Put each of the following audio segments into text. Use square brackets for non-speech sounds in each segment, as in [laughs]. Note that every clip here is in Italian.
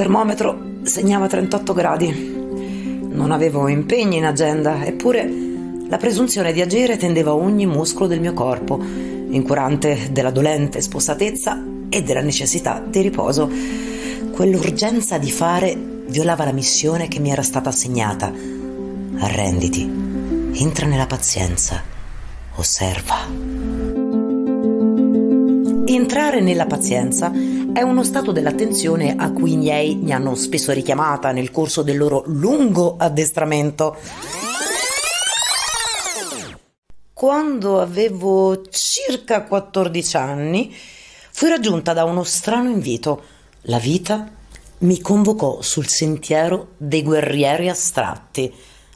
termometro segnava 38 gradi. Non avevo impegni in agenda, eppure la presunzione di agire tendeva ogni muscolo del mio corpo, incurante della dolente spossatezza e della necessità di riposo. Quell'urgenza di fare violava la missione che mi era stata assegnata. Arrenditi, entra nella pazienza, osserva. Entrare nella pazienza è uno stato dell'attenzione a cui i miei mi hanno spesso richiamata nel corso del loro lungo addestramento. Quando avevo circa 14 anni, fui raggiunta da uno strano invito. La vita mi convocò sul sentiero dei guerrieri astratti.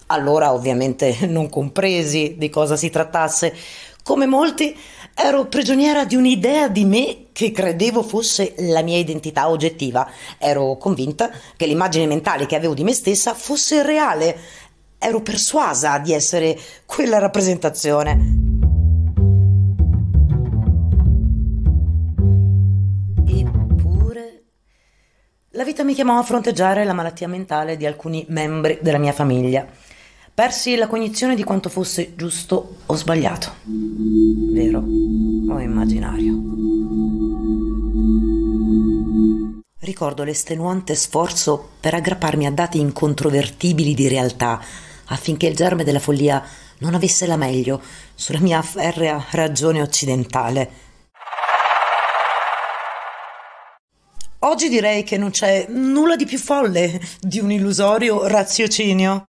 Allora ovviamente non compresi di cosa si trattasse. Come molti Ero prigioniera di un'idea di me che credevo fosse la mia identità oggettiva. Ero convinta che l'immagine mentale che avevo di me stessa fosse reale. Ero persuasa di essere quella rappresentazione. Eppure la vita mi chiamò a fronteggiare la malattia mentale di alcuni membri della mia famiglia. Persi la cognizione di quanto fosse giusto o sbagliato, vero o immaginario. Ricordo l'estenuante sforzo per aggrapparmi a dati incontrovertibili di realtà affinché il germe della follia non avesse la meglio sulla mia ferrea ragione occidentale. Oggi direi che non c'è nulla di più folle di un illusorio raziocinio.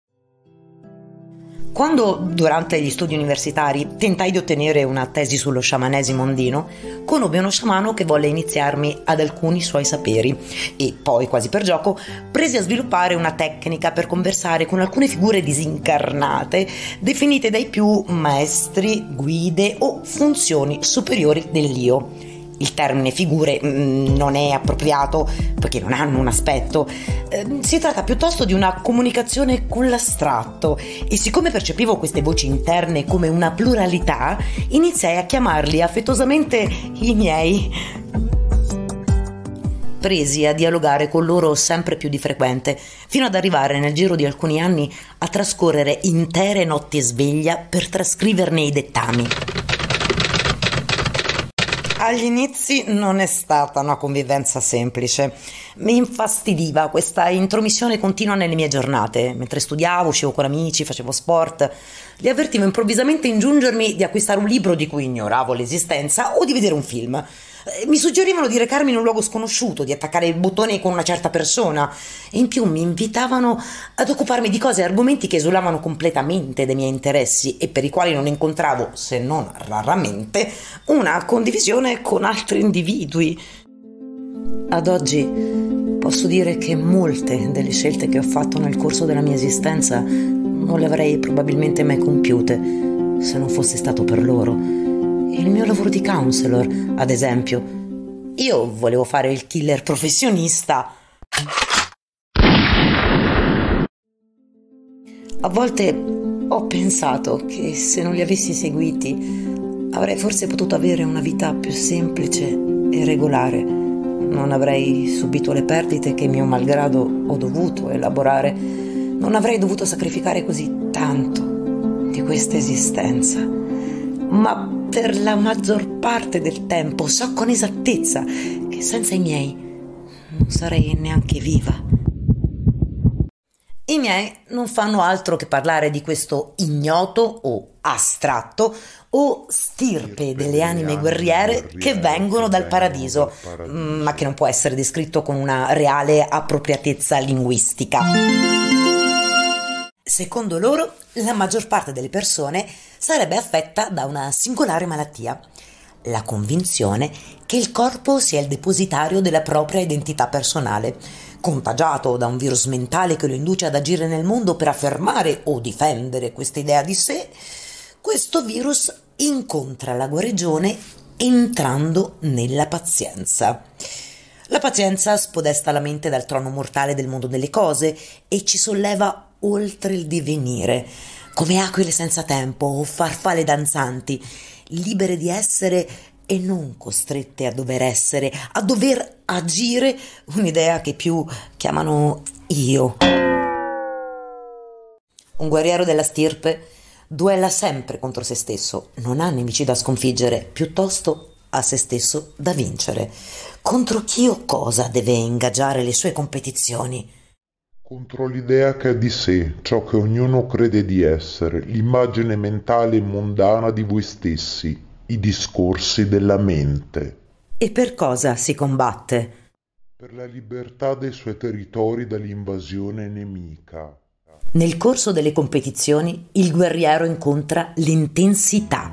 Quando durante gli studi universitari tentai di ottenere una tesi sullo sciamanesimo andino, conobbi uno sciamano che volle iniziarmi ad alcuni suoi saperi e poi, quasi per gioco, presi a sviluppare una tecnica per conversare con alcune figure disincarnate definite dai più maestri, guide o funzioni superiori dell'io il termine figure mm, non è appropriato perché non hanno un aspetto. Eh, si tratta piuttosto di una comunicazione con l'astratto e siccome percepivo queste voci interne come una pluralità, iniziai a chiamarli affettuosamente i miei presi a dialogare con loro sempre più di frequente, fino ad arrivare nel giro di alcuni anni a trascorrere intere notti sveglia per trascriverne i dettami. Agli inizi non è stata una convivenza semplice. Mi infastidiva questa intromissione continua nelle mie giornate. Mentre studiavo, uscivo con amici, facevo sport, li avvertivo improvvisamente in giungermi di acquistare un libro di cui ignoravo l'esistenza o di vedere un film. Eh, mi suggerivano di recarmi in un luogo sconosciuto, di attaccare il bottone con una certa persona e in più mi invitavano ad occuparmi di cose e argomenti che esulavano completamente dai miei interessi e per i quali non incontravo, se non raramente, una condivisione con altri individui. Ad oggi posso dire che molte delle scelte che ho fatto nel corso della mia esistenza non le avrei probabilmente mai compiute se non fosse stato per loro il mio lavoro di counselor, ad esempio. Io volevo fare il killer professionista. A volte ho pensato che se non li avessi seguiti avrei forse potuto avere una vita più semplice e regolare. Non avrei subito le perdite che mio malgrado ho dovuto elaborare. Non avrei dovuto sacrificare così tanto di questa esistenza. Ma per la maggior parte del tempo so con esattezza che senza i miei non sarei neanche viva. I miei non fanno altro che parlare di questo ignoto o astratto o stirpe delle anime guerriere che vengono dal paradiso, ma che non può essere descritto con una reale appropriatezza linguistica. Secondo loro, la maggior parte delle persone sarebbe affetta da una singolare malattia, la convinzione che il corpo sia il depositario della propria identità personale, contagiato da un virus mentale che lo induce ad agire nel mondo per affermare o difendere questa idea di sé, questo virus incontra la guarigione entrando nella pazienza. La pazienza spodesta la mente dal trono mortale del mondo delle cose e ci solleva oltre il divenire, come aquile senza tempo o farfalle danzanti, libere di essere e non costrette a dover essere, a dover agire, un'idea che più chiamano io. Un guerriero della stirpe duella sempre contro se stesso, non ha nemici da sconfiggere, piuttosto ha se stesso da vincere. Contro chi o cosa deve ingaggiare le sue competizioni? Contro l'idea che è di sé, ciò che ognuno crede di essere, l'immagine mentale e mondana di voi stessi, i discorsi della mente. E per cosa si combatte? Per la libertà dei suoi territori dall'invasione nemica. Nel corso delle competizioni il guerriero incontra l'intensità.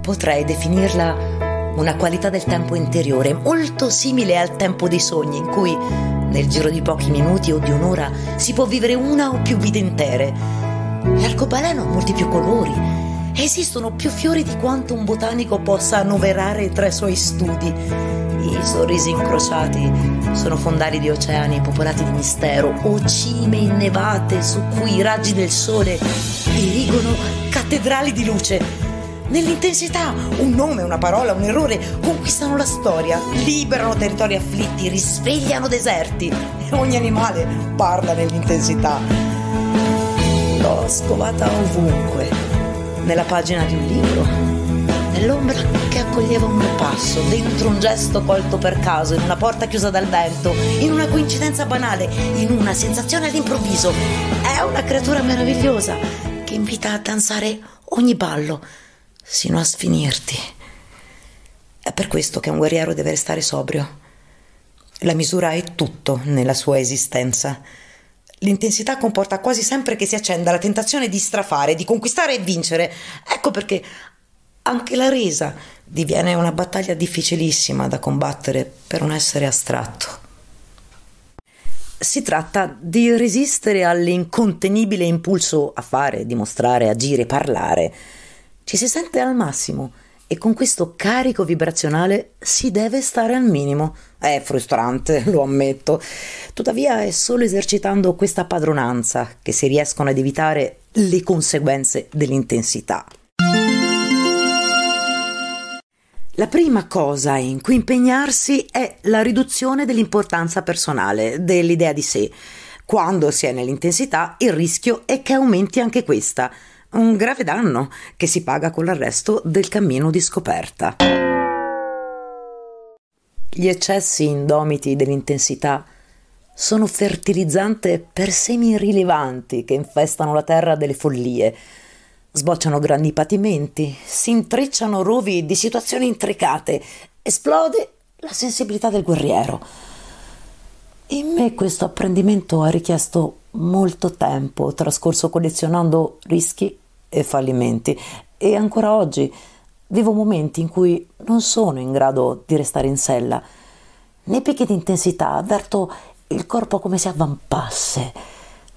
Potrei definirla una qualità del tempo interiore molto simile al tempo dei sogni in cui nel giro di pochi minuti o di un'ora si può vivere una o più vite intere. L'arcobaleno ha molti più colori. Esistono più fiori di quanto un botanico possa annoverare tra i suoi studi i sorrisi incrociati sono fondali di oceani popolati di mistero o cime innevate su cui i raggi del sole erigono cattedrali di luce. Nell'intensità un nome, una parola, un errore conquistano la storia, liberano territori afflitti, risvegliano deserti e ogni animale parla nell'intensità. L'ho scovata ovunque, nella pagina di un libro, nell'ombra che accoglieva un passo, dentro un gesto colto per caso, in una porta chiusa dal vento, in una coincidenza banale, in una sensazione all'improvviso. È una creatura meravigliosa che invita a danzare ogni ballo, sino a sfinirti. È per questo che un guerriero deve restare sobrio. La misura è tutto nella sua esistenza. L'intensità comporta quasi sempre che si accenda la tentazione di strafare, di conquistare e vincere. Ecco perché anche la resa diviene una battaglia difficilissima da combattere per un essere astratto. Si tratta di resistere all'incontenibile impulso a fare, dimostrare, agire, parlare. Ci si sente al massimo e con questo carico vibrazionale si deve stare al minimo. È frustrante, [laughs] lo ammetto. Tuttavia è solo esercitando questa padronanza che si riescono ad evitare le conseguenze dell'intensità. La prima cosa in cui impegnarsi è la riduzione dell'importanza personale, dell'idea di sé. Quando si è nell'intensità, il rischio è che aumenti anche questa, un grave danno che si paga con l'arresto del cammino di scoperta. Gli eccessi indomiti dell'intensità sono fertilizzante per semi irrilevanti che infestano la terra delle follie Sbocciano grandi patimenti, si intrecciano rovi di situazioni intricate, esplode la sensibilità del guerriero. In me questo apprendimento ha richiesto molto tempo, trascorso collezionando rischi e fallimenti, e ancora oggi vivo momenti in cui non sono in grado di restare in sella. Nei picchi di intensità avverto il corpo come se avvampasse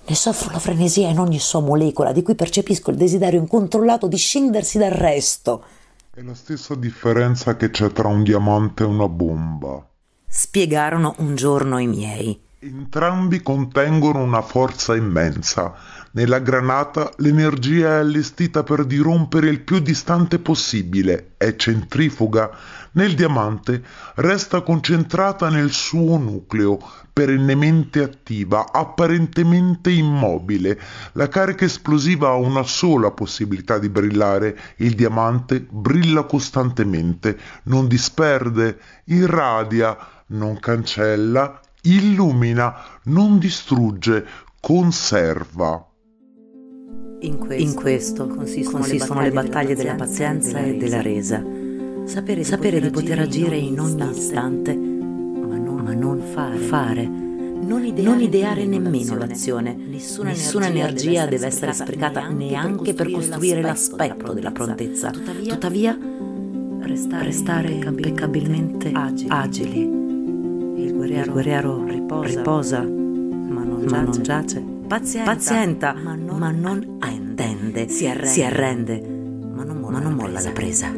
ne soffro la frenesia in ogni sua molecola, di cui percepisco il desiderio incontrollato di scindersi dal resto. È la stessa differenza che c'è tra un diamante e una bomba. Spiegarono un giorno i miei. Entrambi contengono una forza immensa. Nella granata l'energia è allestita per dirompere il più distante possibile, è centrifuga. Nel diamante resta concentrata nel suo nucleo, perennemente attiva, apparentemente immobile. La carica esplosiva ha una sola possibilità di brillare. Il diamante brilla costantemente, non disperde, irradia, non cancella, illumina, non distrugge, conserva. In questo, in questo consistono, consistono, le battaglie della pazienza e della resa. Sapere, sapere di poter agire in ogni istante, ma non, ma non fare. fare. Non ideare, non ideare nemmeno l'azione. Nessuna, Nessuna energia, deve essere sprecata neanche per costruire l'aspetto della prontezza. Tuttavia, Tuttavia restare, restare impeccabilmente agili. agili il guerriero, riposa, riposa, ma non ma giace. Non giace. Pazienta, Pazienta, ma non, ma non attende, si arrende, si arrende. Ma, non molla, ma non molla la presa.